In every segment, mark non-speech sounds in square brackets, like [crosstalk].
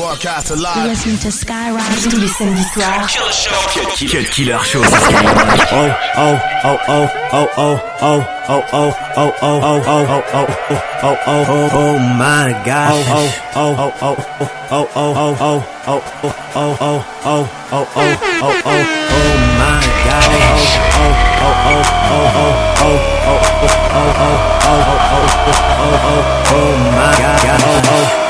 Broadcast live. Listen to Skyrock tous les samedis soirs. Cut Killer Show. Oh, oh, oh, oh, oh, oh, oh, oh, oh, oh, oh, oh, oh, oh, oh, oh, oh, oh my gosh. Oh, oh, oh, oh, oh, oh, oh, oh, oh, oh, oh, oh, oh, oh, oh, oh, oh, oh my gosh. Oh, oh, oh, oh, oh, oh, oh, oh, oh, oh, oh, oh, oh, oh oh my God. Oh, oh,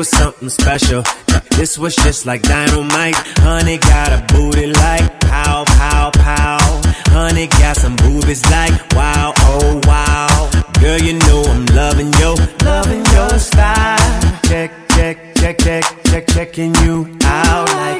was something special. This was just like dynamite. Honey got a booty like pow, pow, pow. Honey got some boobies like wow, oh wow. Girl, you know I'm loving yo, loving your style. Check, check, check, check, check, checking you out like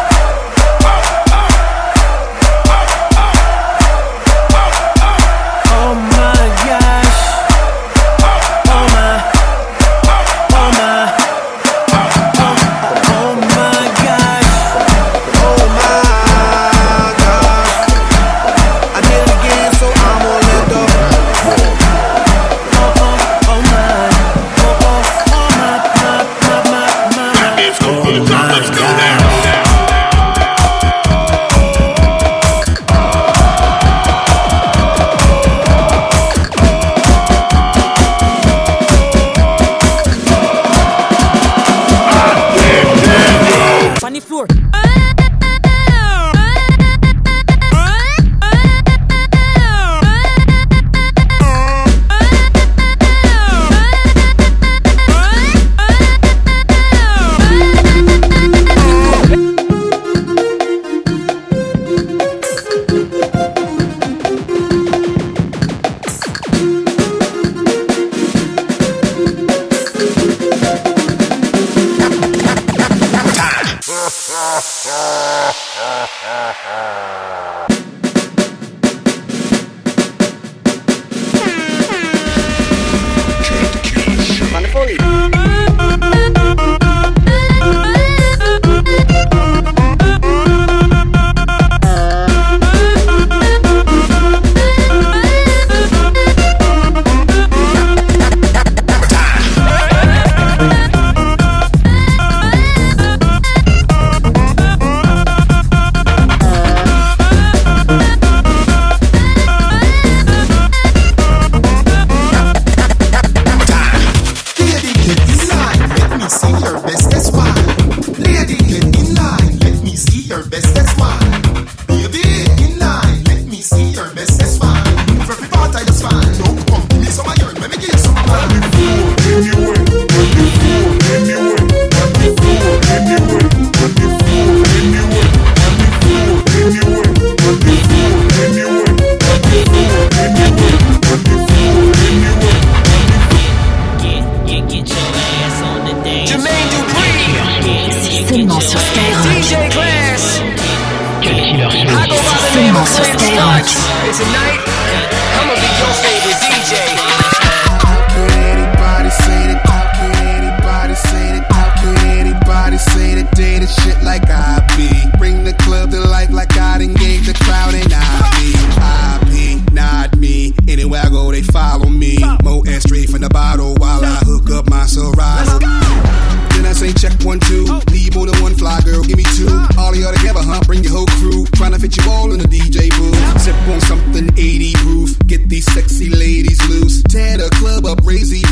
crazy.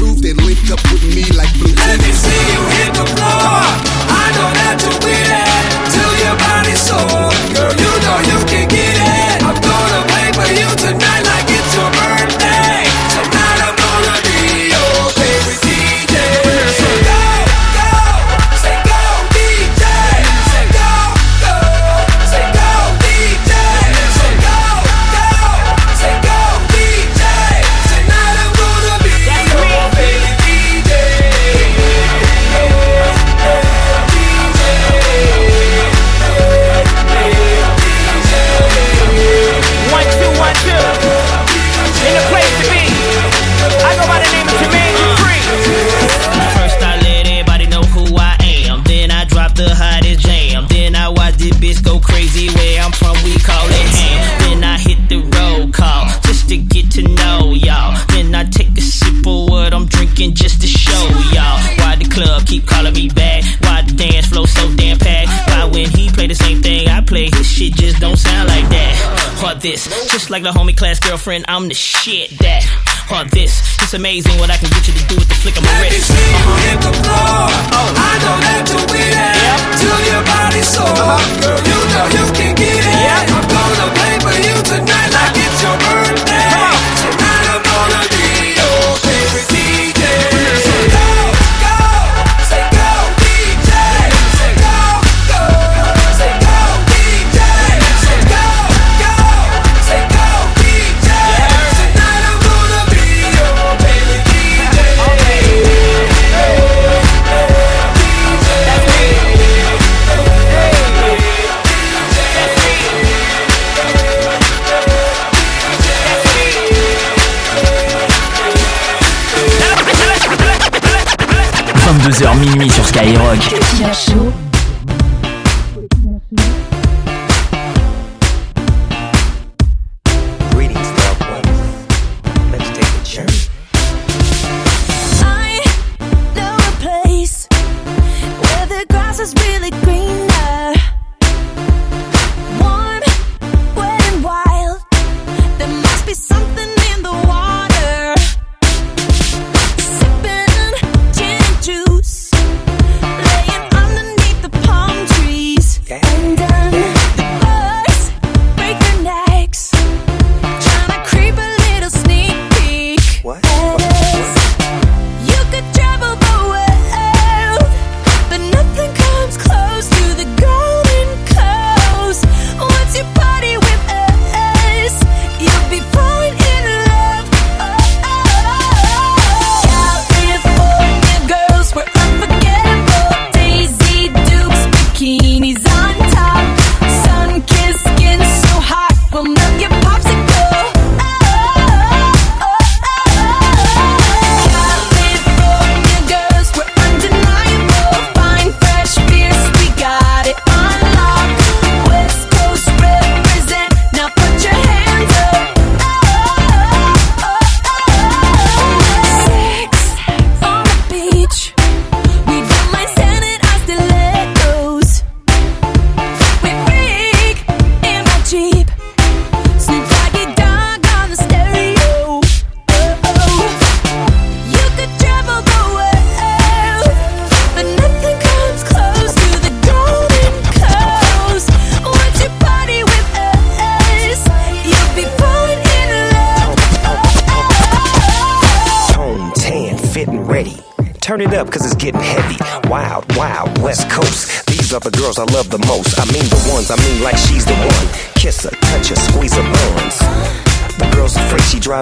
this. Just like the homie class girlfriend, I'm the shit that hard this. It's amazing what I can get you to do with the flick of my wrist. Uh-huh. Oh. I don't have to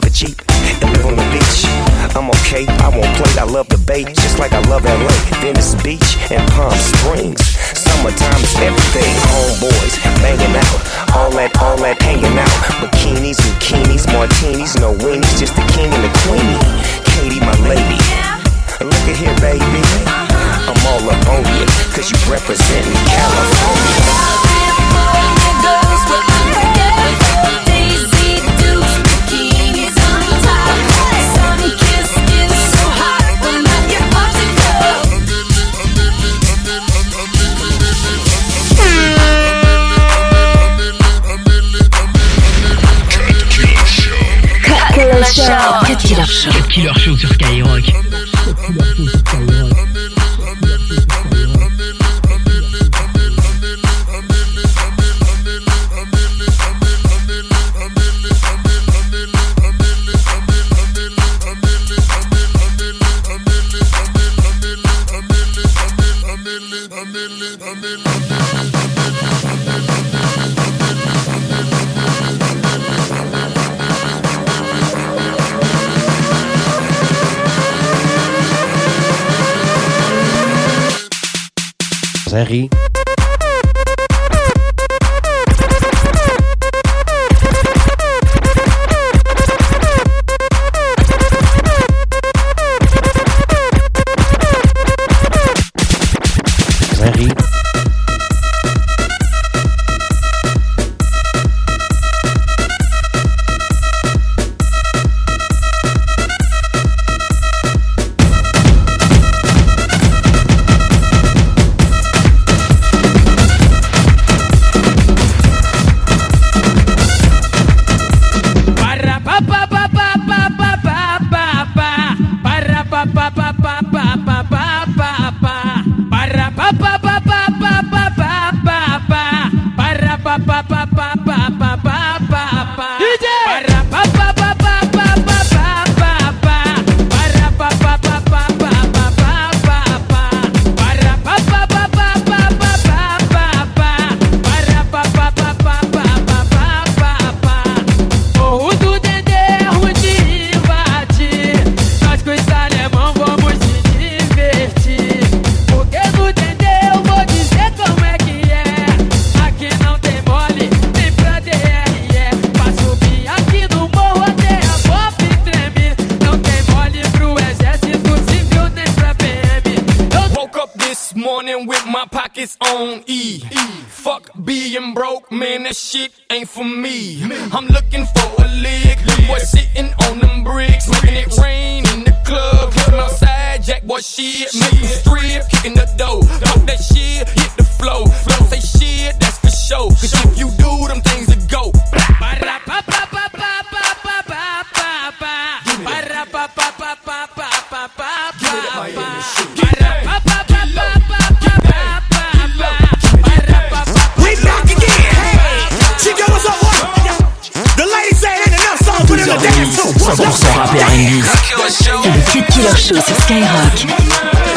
Jeep and live on the beach. I'm okay, I won't play, I love the bay, just like I love LA, Venice Beach and Palm Springs. Summertime is everything. Mary. morning with my pockets on E. e. Fuck being broke, man, that shit ain't for me. me. I'm looking for a lick. lick. Boy, sitting on them bricks, making it rain in the club. Come outside, Jack, boy, shit. shit. Make strip, kicking the dough. Fuck that shit, hit the flow. Don't say shit, that's for show. Cause if you do, them things that go. 100% rap et R&B. C'est le Cut Killer Show sur Skyrock.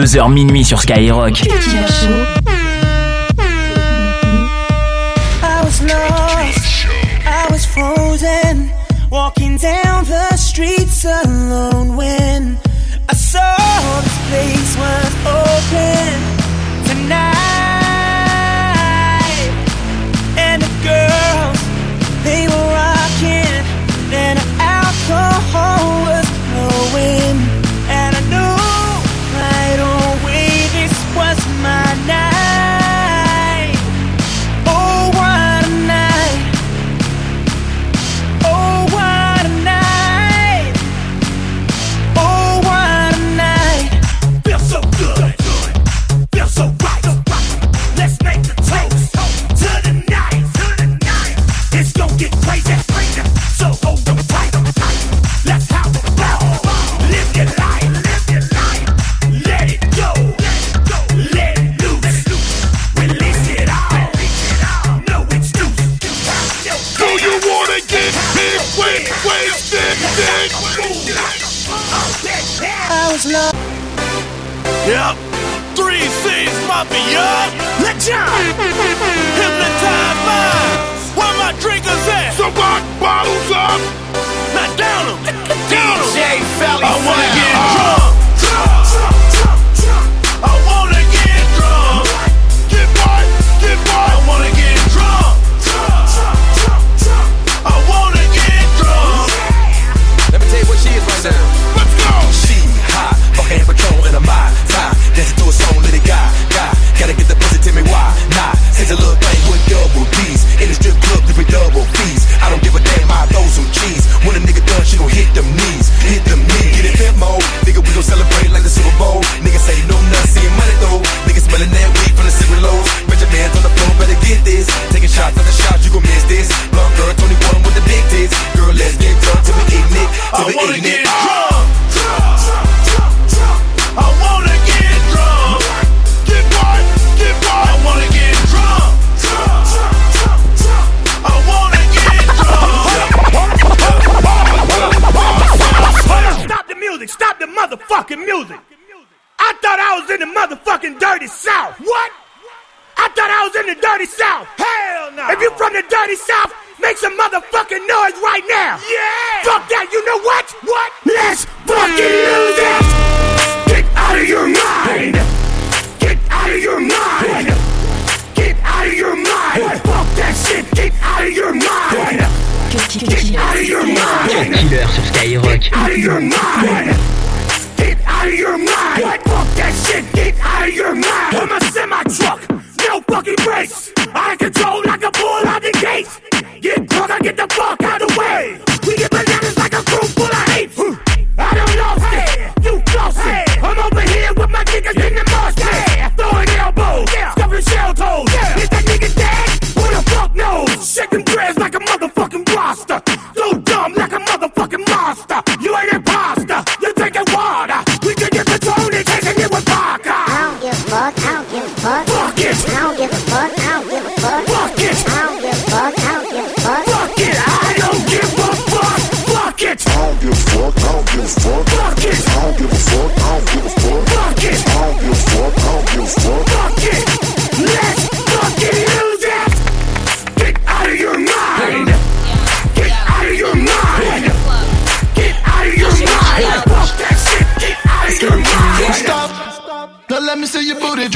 22h minuit sur Skyrock. My drinkers at? So rock bottles up. Now down 'em. Down 'em. DJ Felly I wanna get uh, drunk. It. Till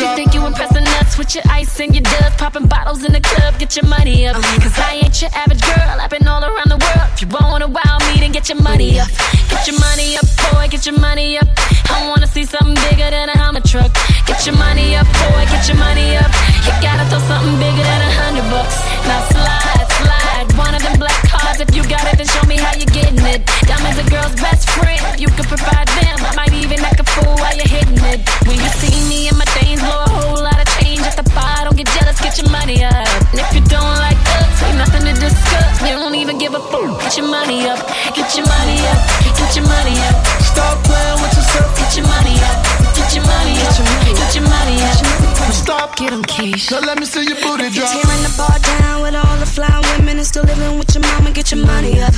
You think you impressing us with your ice and your dust, popping bottles in the club, get your money up. Cause I ain't your average girl, I've been all around the world. If you wanna wow me, then get your money up. Get your money up, boy, get your money up. I wanna see something bigger than a Hummer truck. Get your money up, boy, get your money up. You gotta throw something bigger than a hundred bucks. Now slide, slide, one of them black cars. If you got it, then show me how you're getting it. Diamonds a girl's best friend. You can provide them, I might even act a fool while you're hitting it. When you see me and my things blow a whole lot of change at the bar, don't get jealous, get your money up. And if you don't like ain't nothing to discuss. You don't even give a fuck. Get your money up, get your money up, get your money up. Stop playing with yourself. Get your money up, get your money up, get your money up. Stop. Get 'em, Keish. Now let me see your booty drop. Tearing the bar down with all the fly women and still living with your mama. Get your money up.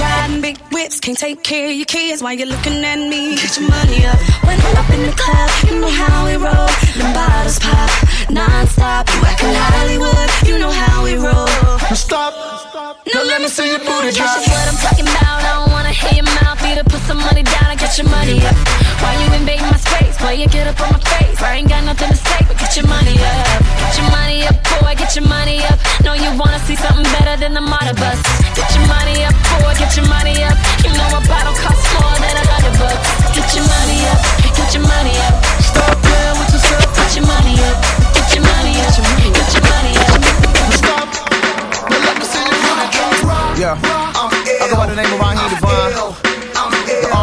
Riding can't take care of your kids while you're looking at me. Get your money up. When I'm up in the club, you know how we roll. Them bottles pop non-stop. You acting Hollywood, you know how we roll. Stop. Now let me see your booty drop. Cash is what I'm talking about. I don't wanna hear your mouth. Either put some money down and get your money up. Why you invading my space? Why you get up on my face? I ain't got nothing to say, but get your money up. Get your money up, boy. Get your money up. Know you wanna see something better than the model bus. Get your money up, boy. Get your money up. You know a bottle costs more than a hundred bucks. Get your money up. Get your money up. Stop playing with yourself. Get your money up. Get your money up. Get your money up. Stop. Now let me see your booty drop. Yeah. I go by the name of Raheem DeVaughn.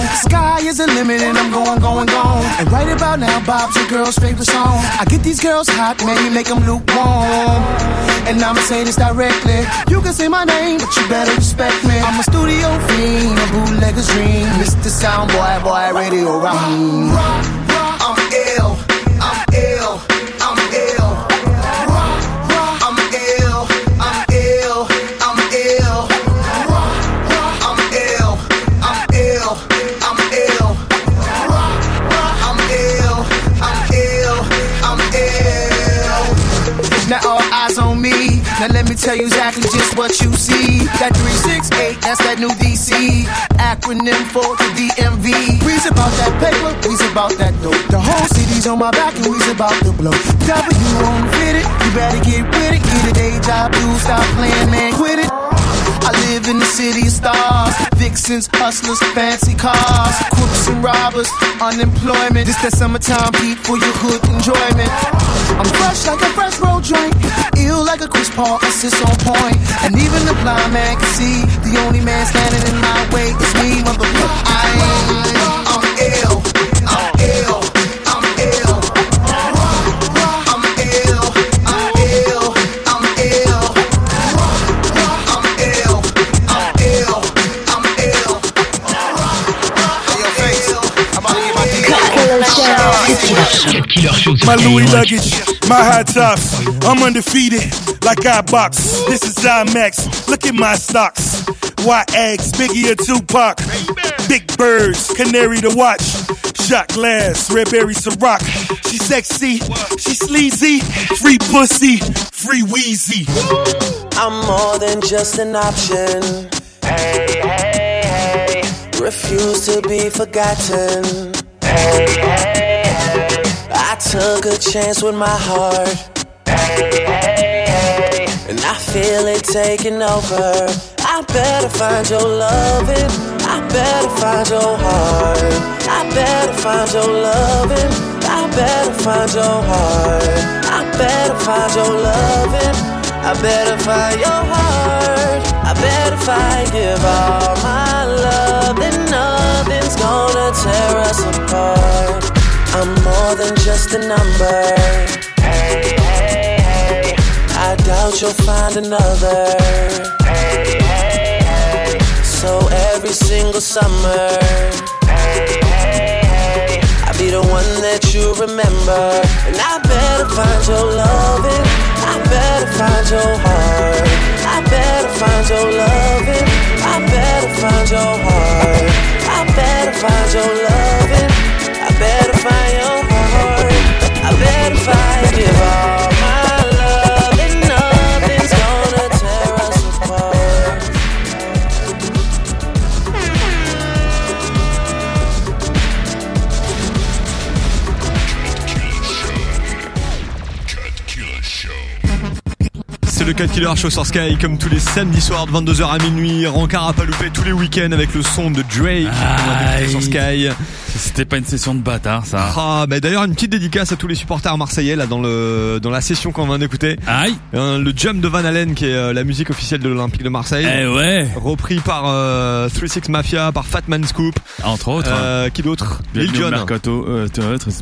The. Sky is the limit and I'm going, going, going. And right about now, Bob's your girl's favorite song. I get these girls hot, maybe make them lukewarm. And I'ma say this directly. You can say my name, but you better respect me. I'm a studio fiend, a bootlegger's dream. Mr. Soundboy, boy, radio. I'm ill, tell you exactly just what you see. That 368, that's that new DC. Acronym for the DMV. We's about that paper, we's about that dope. The whole city's on my back and we's about to blow. W on fit it, you better get with it. Get a day job, do stop playing, man, quit it. I live in the city of stars, vixens, hustlers, fancy cars, crooks and robbers, unemployment. This that summertime beat for your hood enjoyment. I'm fresh like a fresh road joint, ill like a Chris Paul, assist on point. And even the blind man can see the only man standing in my way is me, motherfucker. I am, I'm ill, my My Louis luggage, my high tops. I'm undefeated, like I box. This is IMAX. Look at my stocks. White eggs, Biggie or Tupac. Big birds, canary to watch. Shot glass, red berry Ciroc. She sexy, she sleazy. Free pussy, free wheezy. I'm more than just an option. Hey, hey, hey. Refuse to be forgotten. Hey, hey, hey. I took a chance with my heart. And I feel it taking over. I better find your loving. I better find your heart. I better find your loving. I better find your heart. I better find your loving. I better find your heart. I better find give all my love. Nothing's gonna tear us apart. I'm more than just a number. Hey, hey, hey. I doubt you'll find another. Hey, hey, hey. So every single summer. Hey, be the one that you remember. And I better find your loving. I better find your heart. I better find your loving. I better find your heart. I better find your loving. I better find your heart. I better find give 4 Killer Show sur Sky, comme tous les samedis soirs de 22h à minuit. Rancard à pas louper tous les week-ends avec le son de Drake. sur Sky. C'était pas une session de bâtard, ça. Ah, bah d'ailleurs une petite dédicace à tous les supporters marseillais là dans le dans la session qu'on vient d'écouter. Aïe. Euh, le Jump de Van Halen qui est euh, la musique officielle de l'Olympique de Marseille. Eh ouais. Repris par euh, 36 Mafia, par Fatman Scoop. Entre autres. Euh, qui d'autre? Lil Jon. Mercato, euh,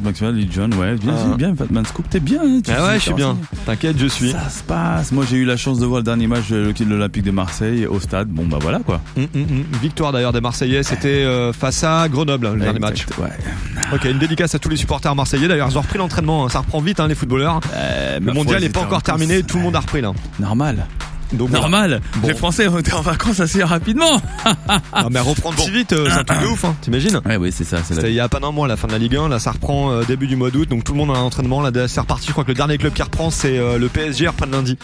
McFly, Lil Jon, ouais, bien, Ah. bien, Fatman Scoop, t'es bien, hein, tu Ah ouais, je suis bien. T'inquiète, je suis. Ça se passe. Moi, j'ai eu la chance de voir le dernier match de de l'Olympique de Marseille au stade. Bon, bah voilà, quoi. Mm, mm, mm. Victoire d'ailleurs des Marseillais, c'était euh, face à Grenoble le dernier match. Ouais. Ok, une dédicace à tous les supporters marseillais. D'ailleurs, ils ont repris l'entraînement. hein. Ça reprend vite, hein, les footballeurs. Euh, le mondial n'est ils pas étaient encore en terminé. Tout le monde a repris là. Normal. Donc, voilà. Normal. Bon. Les Français ont été en vacances assez rapidement. [laughs] Non, mais reprendre si vite, euh, c'est un truc de ouf, hein. T'imagines Ouais, oui, c'est ça. C'est la... Il y a pas d'un mois la fin de la Ligue 1. Là, ça reprend euh, début du mois d'août. Donc tout le monde a un entraînement. Là, c'est reparti. Je crois que le dernier club qui reprend, c'est euh, le PSG. Reprend lundi.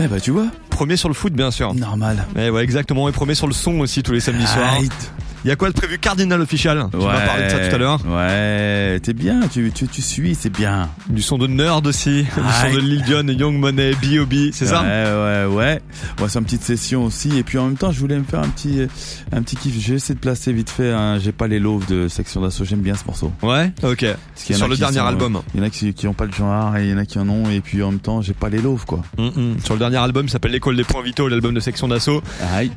Eh bah, tu vois. Premier sur le foot, bien sûr. Normal. Et ouais, exactement. Et premier sur le son aussi tous les samedis soirs. Right. Il y a quoi de prévu Cardinal Official? Tu m'as parlé de ça tout à l'heure. Ouais, t'es bien, tu, tu, tu suis, c'est bien. Du son de Nerd aussi, [laughs] du son de Lil Jon, Young Money, B.O.B, c'est ça? Ouais, ouais, ouais. C'est une petite session aussi. Et puis en même temps, je voulais me faire un petit, un petit kiff. J'ai essayé de placer vite fait un J'ai pas les loaves de Section d'Assaut. J'aime bien ce morceau. Ouais, ok. Sur le dernier sont, album. Il y en a qui, qui ont pas le genre et il y en a qui en ont. Et puis en même temps, j'ai pas les loaves, quoi. Mm, mm. Sur le dernier album, il s'appelle L'école des points vitaux, l'album de section d'assaut.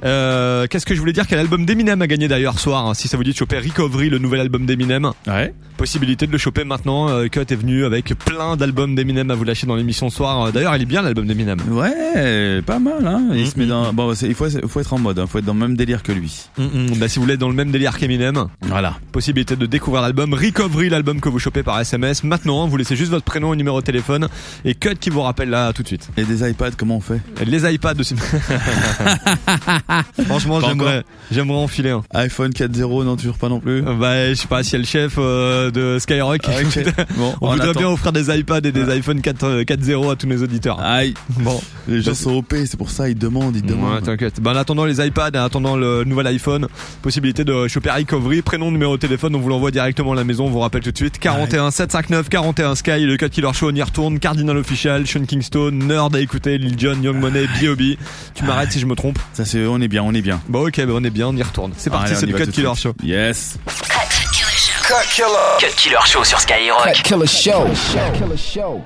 Euh, Qu'est-ce que je voulais dire? Quel album d'Eminem a gagné d'ailleurs? Soir hein, Si ça vous dit de choper Recovery, le nouvel album d'Eminem. Ouais. Possibilité de le choper maintenant. Euh, Cut est venu avec plein d'albums d'Eminem à vous lâcher dans l'émission ce soir. Euh, D'ailleurs, il est bien l'album d'Eminem. Ouais, pas mal, hein. Il se met Mm, dans, bon, il faut, il faut être en mode, hein. Faut être dans le même délire que lui. Mm, mm. Bah, si vous voulez être dans le même délire qu'Eminem, voilà. Possibilité de découvrir l'album Recovery, l'album que vous chopez par SMS. Maintenant, vous laissez juste votre prénom et numéro de téléphone et Cut qui vous rappelle là tout de suite. Et des iPads, comment on fait? Les iPads aussi. [laughs] Franchement, j'aimerais, j'aimerais enfiler un. iPhone 4.0, non, toujours pas non plus. Bah, je sais pas si y a le chef euh, de Skyrock. Ah. [laughs] Bon, on on voudrait bien offrir des iPads et des iPhone 4, euh, 4.0 à tous nos auditeurs. Aïe. Bon. Les gens sont OP, c'est pour ça, ils demandent, ils Ouais, demandent. t'inquiète. Ben, en attendant les iPads en attendant le nouvel iPhone, possibilité de choper Recovery, prénom, numéro de téléphone, on vous l'envoie directement à la maison, on vous rappelle tout de suite. 41 759 41 Sky, le Cut Killer Show, on y retourne, Cardinal Official, Sean Kingston, Nerd à écouter, Lil Jon, Young Money, B.O.B. Tu m'arrêtes si je me trompe. Ça c'est, on est bien, on est bien. Bon, ok, ben, on est bien, on y retourne. C'est parti, Allez, on c'est y le va Cut tout de Killer suite. Show. Yes. Cut Killer Show sur Skyrock. Killer Show. Killer Show.